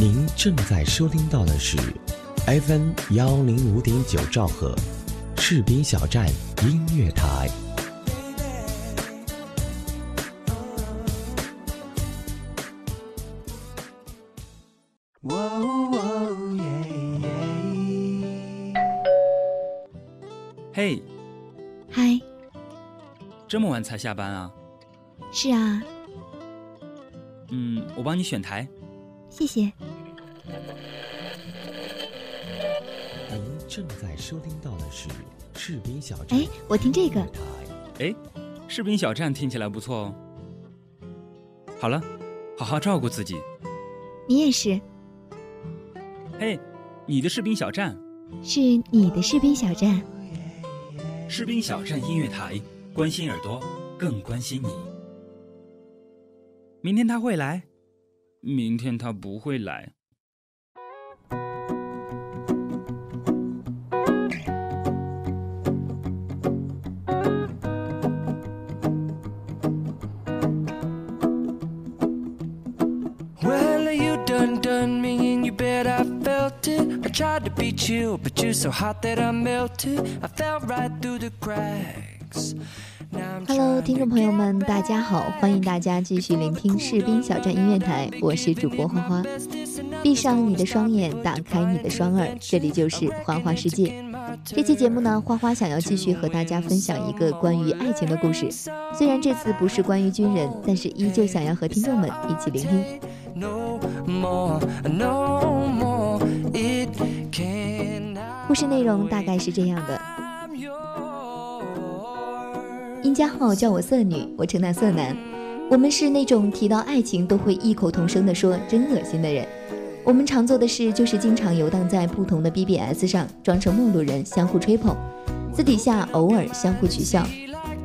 您正在收听到的是 FM 幺零五点九兆赫，士兵小站音乐台。嘿，嗨，这么晚才下班啊？是啊，嗯，我帮你选台。谢谢。正在收听到的是士兵小站。哎，我听这个。哎，士兵小站听起来不错哦。好了，好好照顾自己。你也是。嘿，你的士兵小站。是你的士兵小站。士兵小站音乐台，关心耳朵，更关心你。明天他会来，明天他不会来。Beat you, but you're so hot that I melted. I fell right through the cracks. Hello，听众朋友们，大家好，欢迎大家继续聆听士兵小站音乐台，我是主播花花。闭上你的双眼，打开你的双耳，这里就是花花世界。这期节目呢，花花想要继续和大家分享一个关于爱情的故事。虽然这次不是关于军人，但是依旧想要和听众们一起聆听。故事内容大概是这样的：殷家浩叫我色女，我称他色男。我们是那种提到爱情都会异口同声地说“真恶心”的人。我们常做的事就是经常游荡在不同的 BBS 上，装成陌路人相互吹捧，私底下偶尔相互取笑。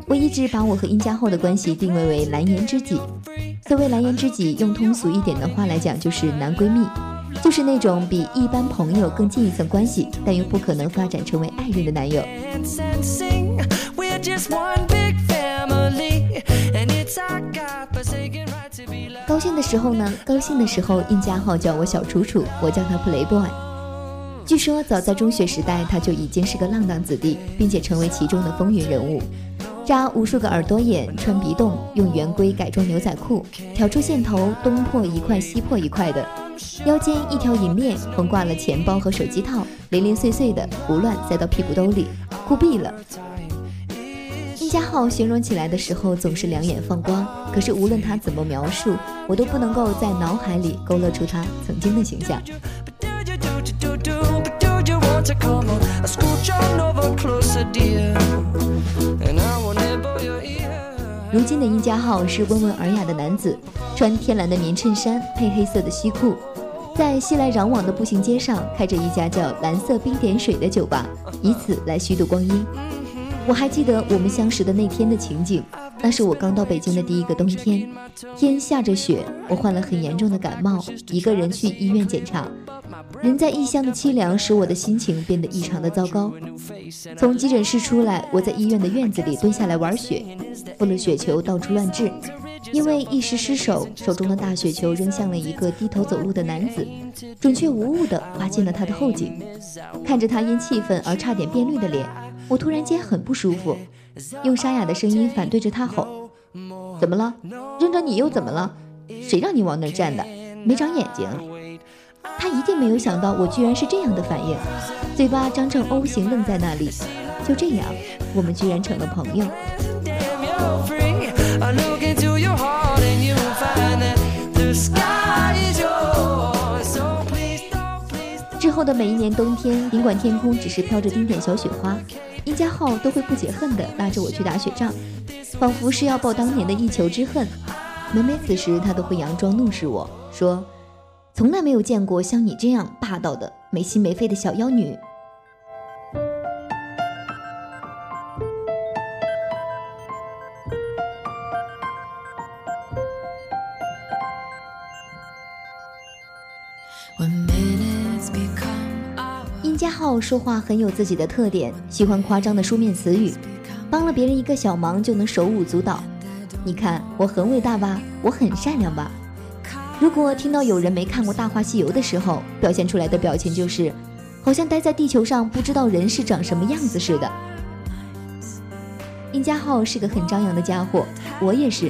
我一直把我和殷家浩的关系定位为蓝颜知己。所谓蓝颜知己，用通俗一点的话来讲，就是男闺蜜。就是那种比一般朋友更近一层关系，但又不可能发展成为爱人的男友。高兴的时候呢？高兴的时候，印加号叫我小楚楚，我叫他 Playboy。据说早在中学时代，他就已经是个浪荡子弟，并且成为其中的风云人物。扎无数个耳朵眼，穿鼻洞，用圆规改装牛仔裤，挑出线头，东破一块西破一块的。腰间一条银链，横挂了钱包和手机套，零零碎碎的胡乱塞到屁股兜里，酷毙了。殷家浩形容起来的时候总是两眼放光，可是无论他怎么描述，我都不能够在脑海里勾勒出他曾经的形象。如今的殷家浩是温文尔雅的男子，穿天蓝的棉衬衫配黑色的西裤，在熙来攘往的步行街上开着一家叫“蓝色冰点水”的酒吧，以此来虚度光阴。我还记得我们相识的那天的情景，那是我刚到北京的第一个冬天，天下着雪，我患了很严重的感冒，一个人去医院检查。人在异乡的凄凉使我的心情变得异常的糟糕。从急诊室出来，我在医院的院子里蹲下来玩雪，敷了雪球到处乱掷，因为一时失手，手中的大雪球扔向了一个低头走路的男子，准确无误地划进了他的后颈。看着他因气愤而差点变绿的脸，我突然间很不舒服，用沙哑的声音反对着他吼：“怎么了？扔着你又怎么了？谁让你往那儿站的？没长眼睛？”他一定没有想到我居然是这样的反应，嘴巴张成 O 型愣在那里。就这样，我们居然成了朋友。之后的每一年冬天，尽管天空只是飘着丁点小雪花，殷家浩都会不解恨地拉着我去打雪仗，仿佛是要报当年的一球之恨。每每此时，他都会佯装怒视我说。从来没有见过像你这样霸道的、没心没肺的小妖女。殷佳浩说话很有自己的特点，喜欢夸张的书面词语，帮了别人一个小忙就能手舞足蹈。你看我很伟大吧？我很善良吧？如果听到有人没看过《大话西游》的时候，表现出来的表情就是，好像待在地球上不知道人是长什么样子似的。殷家浩是个很张扬的家伙，我也是，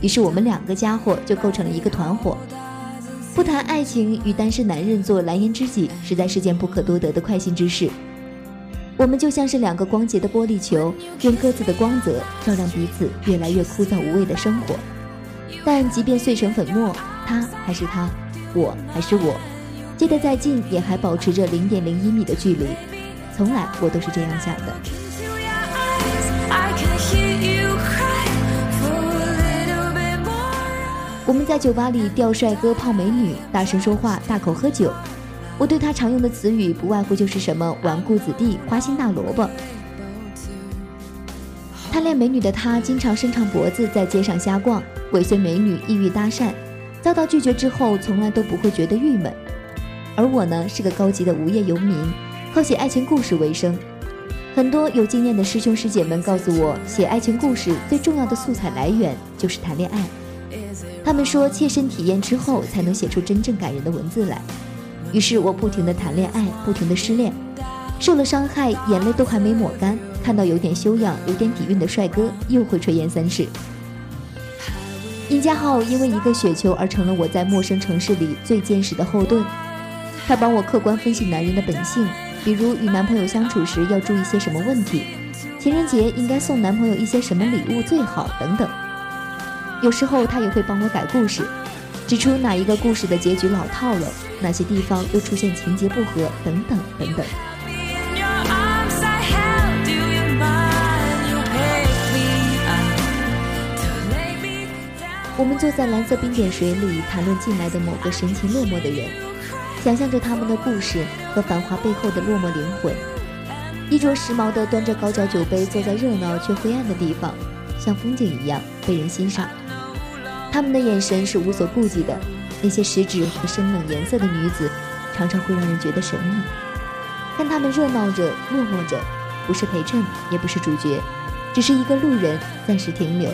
于是我们两个家伙就构成了一个团伙。不谈爱情与单身男人做蓝颜知己，实在是件不可多得的快心之事。我们就像是两个光洁的玻璃球，用各自的光泽照亮彼此越来越枯燥无味的生活。但即便碎成粉末。他还是他，我还是我，接得再近也还保持着零点零一米的距离。从来我都是这样想的。我们在酒吧里钓帅哥、泡美女，大声说话，大口喝酒。我对他常用的词语不外乎就是什么纨绔子弟、花心大萝卜。贪恋美女的他，经常伸长脖子在街上瞎逛，尾随美女，意欲搭讪。遭到拒绝之后，从来都不会觉得郁闷。而我呢，是个高级的无业游民，靠写爱情故事为生。很多有经验的师兄师姐们告诉我，写爱情故事最重要的素材来源就是谈恋爱。他们说，切身体验之后，才能写出真正感人的文字来。于是我不停地谈恋爱，不停地失恋，受了伤害，眼泪都还没抹干，看到有点修养、有点底蕴的帅哥，又会垂涎三尺。殷家浩因为一个雪球而成了我在陌生城市里最坚实的后盾。他帮我客观分析男人的本性，比如与男朋友相处时要注意些什么问题，情人节应该送男朋友一些什么礼物最好等等。有时候他也会帮我改故事，指出哪一个故事的结局老套了，哪些地方又出现情节不合等等等等。我们坐在蓝色冰点水里，谈论进来的某个神情落寞的人，想象着他们的故事和繁华背后的落寞灵魂。衣着时髦的端着高脚酒杯，坐在热闹却灰暗的地方，像风景一样被人欣赏。他们的眼神是无所顾忌的，那些食指和深冷颜色的女子，常常会让人觉得神秘。看他们热闹着，落寞着，不是陪衬，也不是主角，只是一个路人，暂时停留。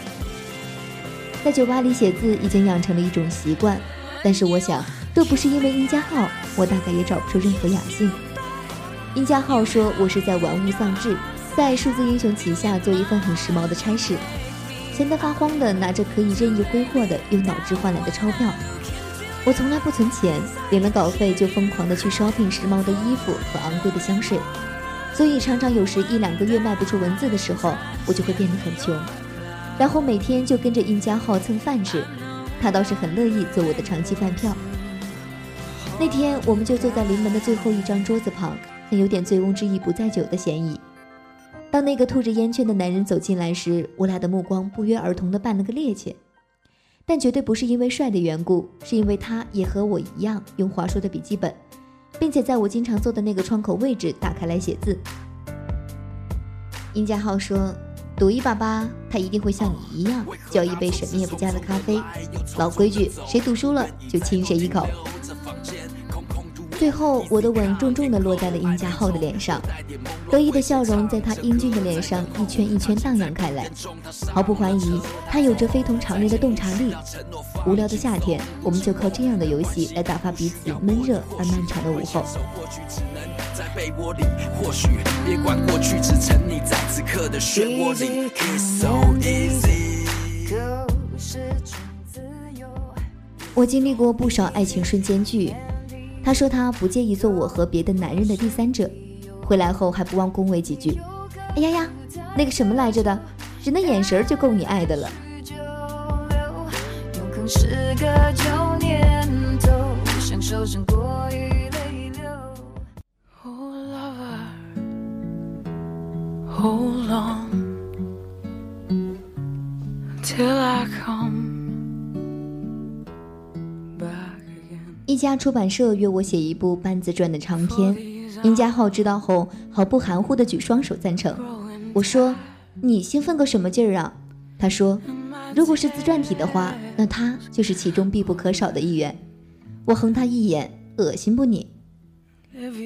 在酒吧里写字已经养成了一种习惯，但是我想，若不是因为殷家浩，我大概也找不出任何雅兴。殷家浩说我是在玩物丧志，在数字英雄旗下做一份很时髦的差事，闲得发慌的拿着可以任意挥霍的用脑汁换来的钞票。我从来不存钱，领了稿费就疯狂的去 shopping 时髦的衣服和昂贵的香水，所以常常有时一两个月卖不出文字的时候，我就会变得很穷。然后每天就跟着殷家浩蹭饭吃，他倒是很乐意做我的长期饭票。那天我们就坐在临门的最后一张桌子旁，很有点醉翁之意不在酒的嫌疑。当那个吐着烟圈的男人走进来时，我俩的目光不约而同的扮了个趔趄，但绝对不是因为帅的缘故，是因为他也和我一样用华硕的笔记本，并且在我经常坐的那个窗口位置打开来写字。殷家浩说。赌一把吧，他一定会像你一样叫一杯什么也不加的咖啡。老规矩，谁赌输了就亲谁一口。最后，我的吻重重地落在了殷家浩的脸上，得意的笑容在他英俊的脸上一圈一圈荡漾开来。毫不怀疑，他有着非同常人的洞察力。无聊的夏天，我们就靠这样的游戏来打发彼此闷热而漫长的午后。我经历过不少爱情瞬间剧。他说他不介意做我和别的男人的第三者，回来后还不忘恭维几句。哎呀呀，那个什么来着的，人的眼神就够你爱的了。一家出版社约我写一部半自传的长篇，殷家浩知道后毫不含糊地举双手赞成。我说：“你兴奋个什么劲儿啊？”他说：“如果是自传体的话，那他就是其中必不可少的一员。”我横他一眼：“恶心不你？”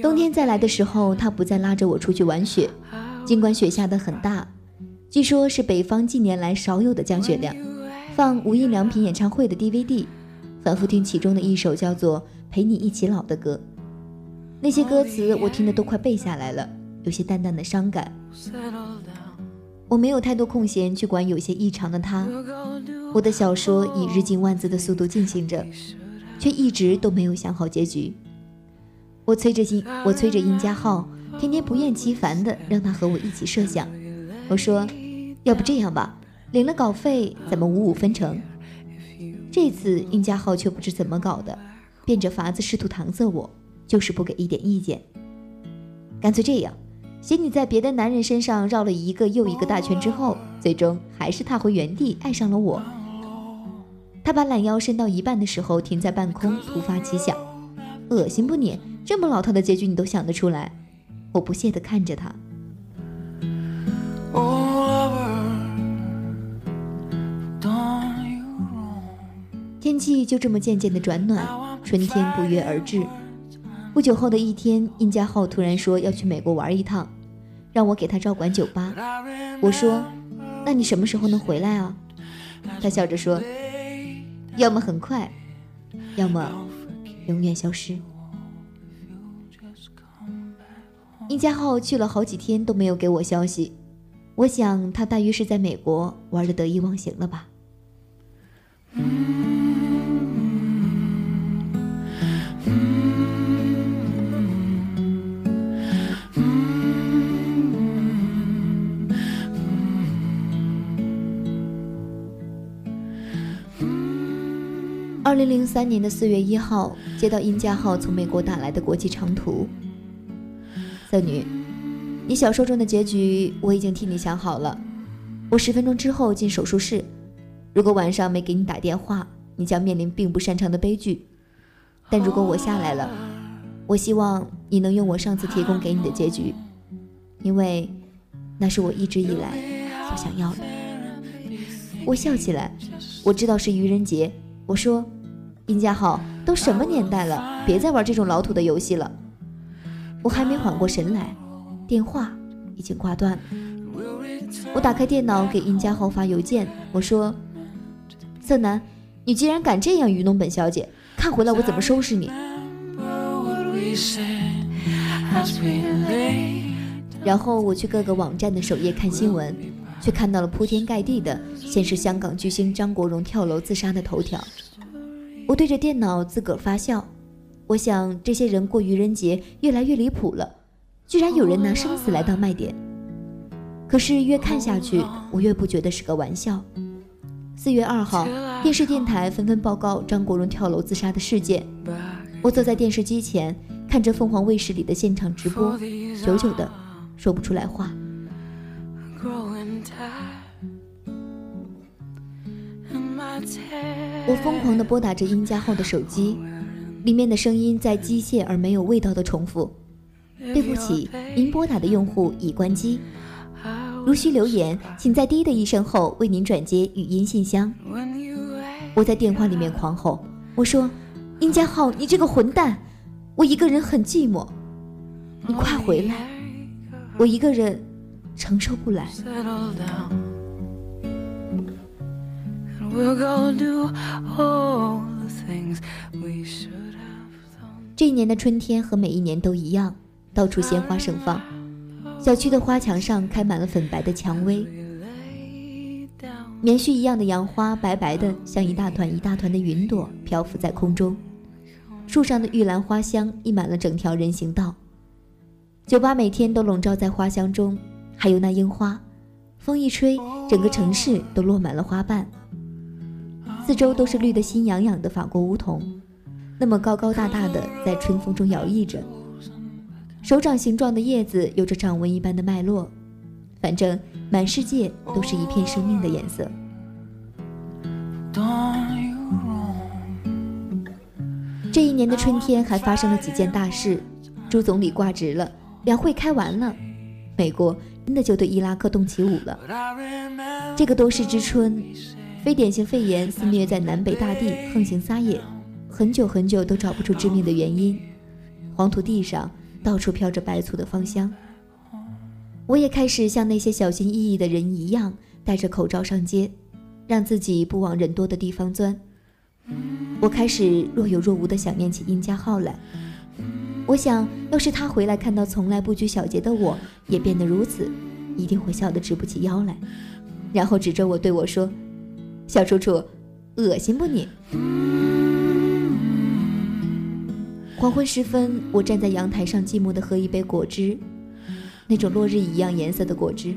冬天再来的时候，他不再拉着我出去玩雪，尽管雪下得很大，据说是北方近年来少有的降雪量。放无印良品演唱会的 DVD。反复听其中的一首叫做《陪你一起老》的歌。那些歌词我听得都快背下来了，有些淡淡的伤感。我没有太多空闲去管有些异常的他。我的小说以日进万字的速度进行着，却一直都没有想好结局。我催着殷，我催着殷家浩，天天不厌其烦的让他和我一起设想。我说，要不这样吧，领了稿费，咱们五五分成。这次殷家浩却不知怎么搞的，变着法子试图搪塞我，就是不给一点意见。干脆这样，嫌你在别的男人身上绕了一个又一个大圈之后，最终还是踏回原地，爱上了我。他把懒腰伸到一半的时候，停在半空，突发奇想：恶心不你？这么老套的结局你都想得出来，我不屑地看着他。天气就这么渐渐的转暖，春天不约而至。不久后的一天，殷家浩突然说要去美国玩一趟，让我给他照管酒吧。我说：“那你什么时候能回来啊？”他笑着说：“要么很快，要么永远消失。”殷佳浩去了好几天都没有给我消息，我想他大约是在美国玩的得意忘形了吧。二零零三年的四月一号，接到殷家浩从美国打来的国际长途。色女，你小说中的结局我已经替你想好了。我十分钟之后进手术室，如果晚上没给你打电话，你将面临并不擅长的悲剧。但如果我下来了，我希望你能用我上次提供给你的结局，因为那是我一直以来所想要的。我笑起来，我知道是愚人节。我说，殷家浩，都什么年代了，别再玩这种老土的游戏了。我还没缓过神来，电话已经挂断了。我打开电脑给殷家豪发邮件，我说：“色男，你竟然敢这样愚弄本小姐，看回来我怎么收拾你。”然后我去各个网站的首页看新闻，却看到了铺天盖地的，先是香港巨星张国荣跳楼自杀的头条。我对着电脑自个儿发笑。我想，这些人过愚人节越来越离谱了，居然有人拿生死来当卖点。可是越看下去，我越不觉得是个玩笑。四月二号，电视电台纷纷报告张国荣跳楼自杀的事件。我坐在电视机前，看着凤凰卫视里的现场直播，久久的说不出来话。我疯狂地拨打着殷家浩的手机。里面的声音在机械而没有味道的重复。对不起，您拨打的用户已关机。如需留言，请在滴的一声后为您转接语音信箱。我在电话里面狂吼：“我说，殷家浩，你这个混蛋！我一个人很寂寞，你快回来，我一个人承受不来。”这一年的春天和每一年都一样，到处鲜花盛放，小区的花墙上开满了粉白的蔷薇，棉絮一样的杨花白白的，像一大团一大团的云朵漂浮在空中。树上的玉兰花香溢满了整条人行道，酒吧每天都笼罩在花香中，还有那樱花，风一吹，整个城市都落满了花瓣。四周都是绿得心痒痒的法国梧桐。那么高高大大的，在春风中摇曳着，手掌形状的叶子有着掌纹一般的脉络，反正满世界都是一片生命的颜色。这一年的春天还发生了几件大事：朱总理挂职了，两会开完了，美国真的就对伊拉克动起武了。这个多事之春，非典型肺炎肆虐在南北大地，横行撒野。很久很久都找不出致命的原因，黄土地上到处飘着白醋的芳香。我也开始像那些小心翼翼的人一样，戴着口罩上街，让自己不往人多的地方钻，我开始若有若无地想念起殷家浩来。我想要是他回来看到从来不拘小节的我也变得如此，一定会笑得直不起腰来，然后指着我对我说：“小楚楚，恶心不你？”黄昏时分，我站在阳台上，寂寞地喝一杯果汁，那种落日一样颜色的果汁。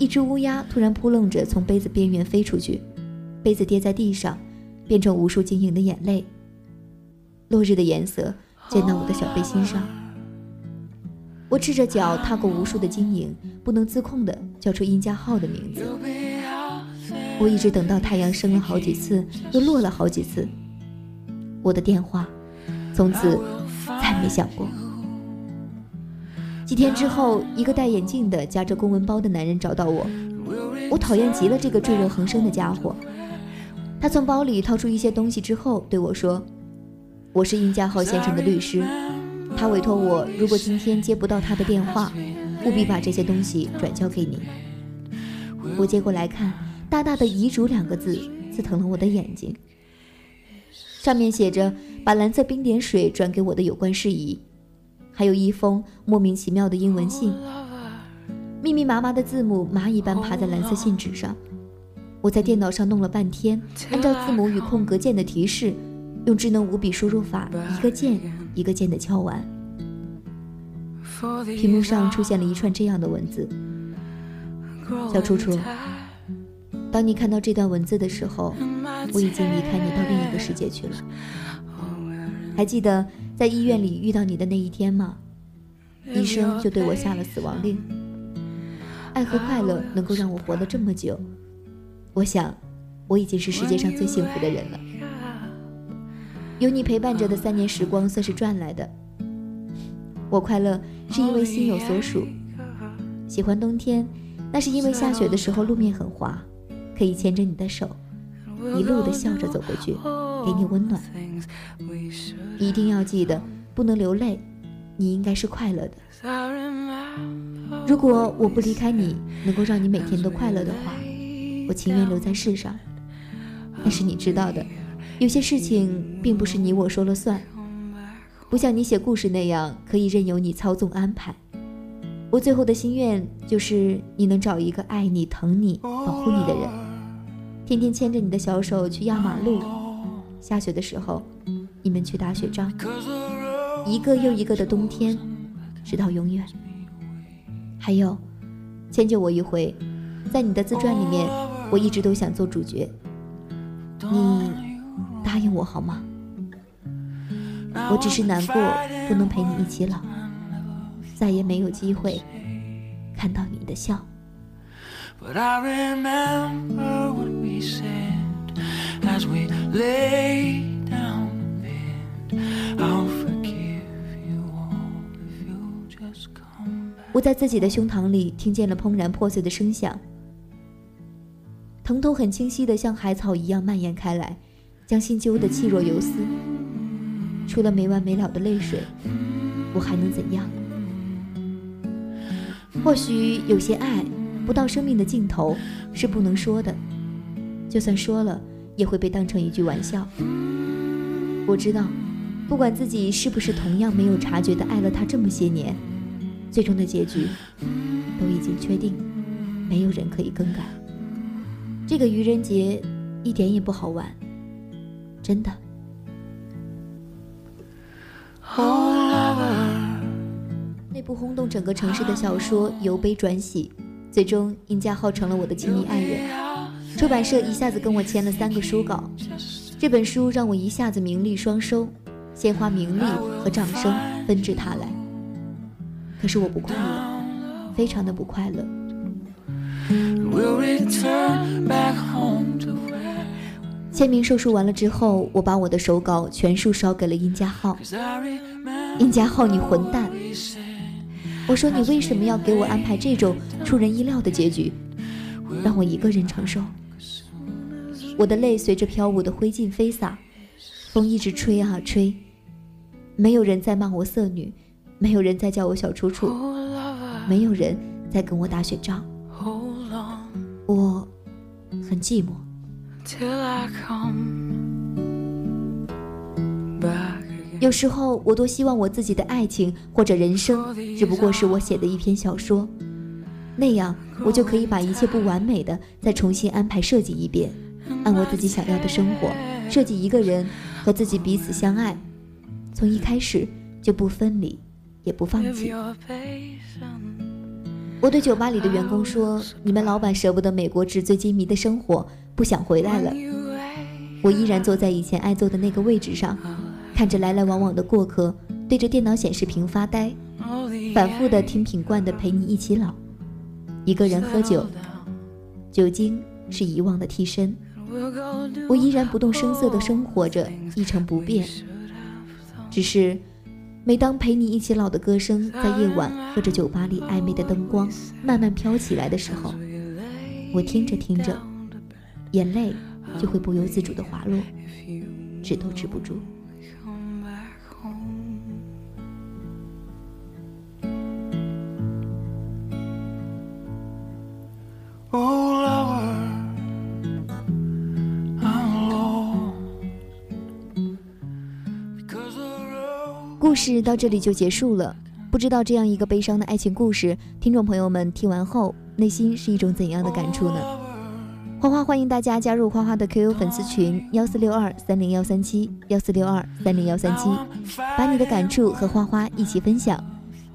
一只乌鸦突然扑棱着从杯子边缘飞出去，杯子跌在地上，变成无数晶莹的眼泪。落日的颜色溅到我的小背心上，我赤着脚踏过无数的晶莹，不能自控地叫出殷家浩的名字。我一直等到太阳升了好几次，又落了好几次。我的电话。从此再没想过。几天之后，一个戴眼镜的、夹着公文包的男人找到我。我讨厌极了这个赘肉横生的家伙。他从包里掏出一些东西之后，对我说：“我是殷家浩先生的律师，他委托我，如果今天接不到他的电话，务必把这些东西转交给你。”我接过来看，大大的“遗嘱”两个字刺疼了我的眼睛。上面写着把蓝色冰点水转给我的有关事宜，还有一封莫名其妙的英文信，密密麻麻的字母蚂蚁般爬在蓝色信纸上。我在电脑上弄了半天，按照字母与空格键的提示，用智能五笔输入法一个键一个键的敲完。屏幕上出现了一串这样的文字：小楚楚。当你看到这段文字的时候，我已经离开你到另一个世界去了。还记得在医院里遇到你的那一天吗？医生就对我下了死亡令。爱和快乐能够让我活了这么久，我想我已经是世界上最幸福的人了。有你陪伴着的三年时光算是赚来的。我快乐是因为心有所属，喜欢冬天，那是因为下雪的时候路面很滑。可以牵着你的手，一路的笑着走过去，给你温暖。一定要记得，不能流泪。你应该是快乐的。如果我不离开你，能够让你每天都快乐的话，我情愿留在世上。但是你知道的，有些事情并不是你我说了算，不像你写故事那样可以任由你操纵安排。我最后的心愿就是你能找一个爱你、疼你、保护你的人。天天牵着你的小手去压马路，下雪的时候，你们去打雪仗，一个又一个的冬天，直到永远。还有，迁就我一回，在你的自传里面，我一直都想做主角，你答应我好吗？我只是难过，不能陪你一起老，再也没有机会看到你的笑。But remember as we lay down bed. I'll forgive you all if you just come 我在自己的胸膛里听见了怦然破碎的声响，疼痛很清晰的像海草一样蔓延开来，将心揪得气若游丝。除了没完没了的泪水，我还能怎样？或许有些爱。不到生命的尽头是不能说的，就算说了，也会被当成一句玩笑。我知道，不管自己是不是同样没有察觉的爱了他这么些年，最终的结局都已经确定，没有人可以更改。这个愚人节一点也不好玩，真的。那部轰动整个城市的小说由悲转喜。最终，殷家浩成了我的亲密爱人。出版社一下子跟我签了三个书稿，这本书让我一下子名利双收，鲜花、名利和掌声纷至沓来。可是我不快乐，非常的不快乐。签名售书完了之后，我把我的手稿全数烧给了殷家浩。殷家浩，你混蛋！我说：“你为什么要给我安排这种出人意料的结局，让我一个人承受？”我的泪随着飘舞的灰烬飞洒，风一直吹啊吹，没有人在骂我色女，没有人在叫我小楚楚，没有人在跟我打雪仗，我很寂寞。有时候，我多希望我自己的爱情或者人生，只不过是我写的一篇小说，那样我就可以把一切不完美的再重新安排设计一遍，按我自己想要的生活设计一个人和自己彼此相爱，从一开始就不分离，也不放弃。我对酒吧里的员工说：“你们老板舍不得美国纸醉金迷的生活，不想回来了。”我依然坐在以前爱坐的那个位置上。看着来来往往的过客，对着电脑显示屏发呆，反复的听品冠的《陪你一起老》，一个人喝酒，酒精是遗忘的替身，我依然不动声色的生活着，一成不变。只是，每当《陪你一起老》的歌声在夜晚和着酒吧里暧昧的灯光慢慢飘起来的时候，我听着听着，眼泪就会不由自主的滑落，止都止不住。故事到这里就结束了。不知道这样一个悲伤的爱情故事，听众朋友们听完后内心是一种怎样的感触呢？花花欢迎大家加入花花的 QQ 粉丝群幺四六二三零幺三七幺四六二三零幺三七，把你的感触和花花一起分享。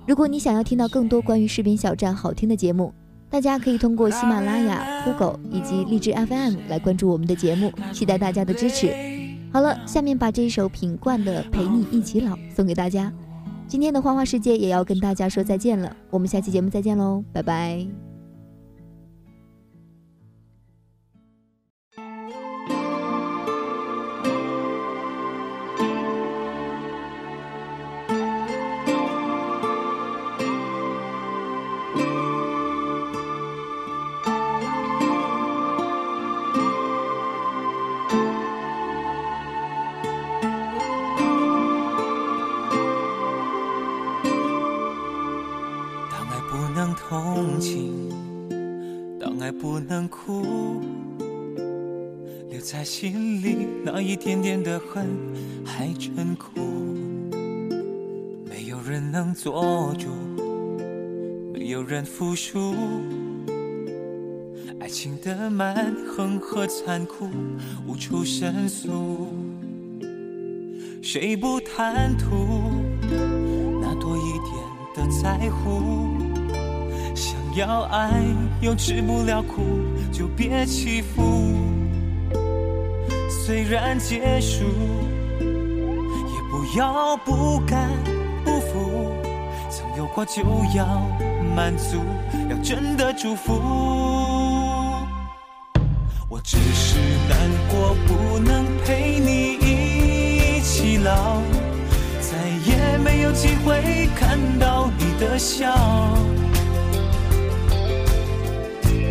如果你想要听到更多关于视频小站好听的节目，大家可以通过喜马拉雅、酷狗以及荔枝 FM 来关注我们的节目，期待大家的支持。好了，下面把这一首品冠的《陪你一起老》送给大家。今天的花花世界也要跟大家说再见了，我们下期节目再见喽，拜拜。心里那一点点的恨还真苦。没有人能做主，没有人服输，爱情的蛮横和残酷无处申诉。谁不贪图那多一点的在乎？想要爱又吃不了苦，就别欺负。虽然结束，也不要不甘不服。曾有过就要满足，要真的祝福。我只是难过，不能陪你一起老，再也没有机会看到你的笑。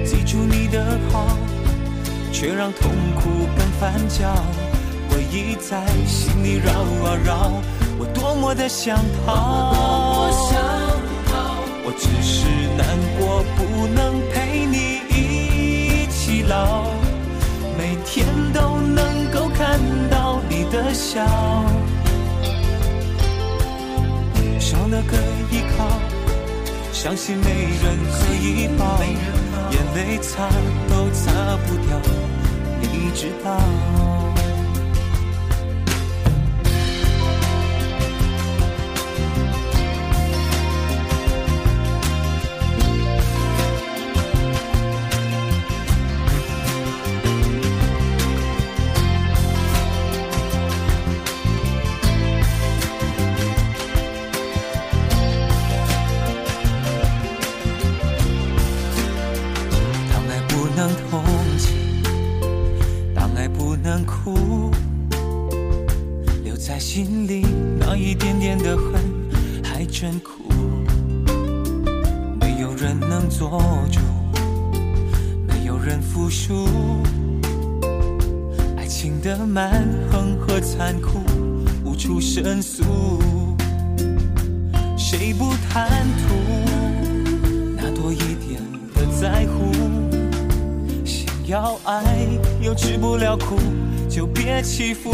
记住你的好，却让痛苦更翻搅，回忆在心里绕啊绕，我多么的想逃。我只是难过，不能陪你一起老，每天都能够看到你的笑，少了个依靠，相信没人可以抱。眼泪擦都擦不掉，你知道。无处申诉，谁不贪图那多一点的在乎？想要爱又吃不了苦，就别欺负。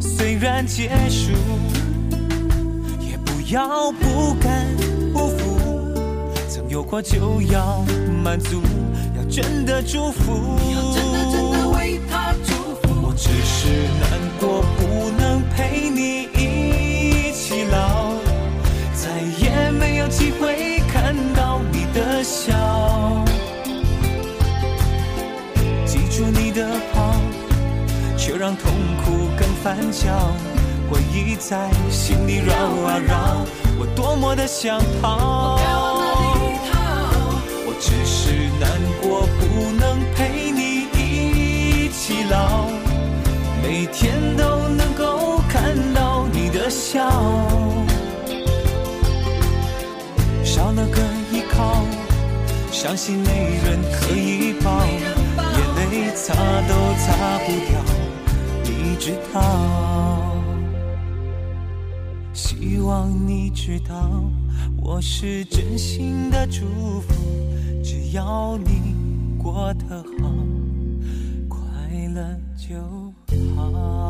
虽然结束，也不要不甘不服。曾有过就要满足，要真的祝福。陪你一起老，再也没有机会看到你的笑。记住你的好，却让痛苦更翻搅。回忆在心里绕啊绕，我多么的想逃。笑，少了个依靠，伤心没人可以抱，眼泪擦都擦不掉，你知道。希望你知道，我是真心的祝福，只要你过得好，快乐就好。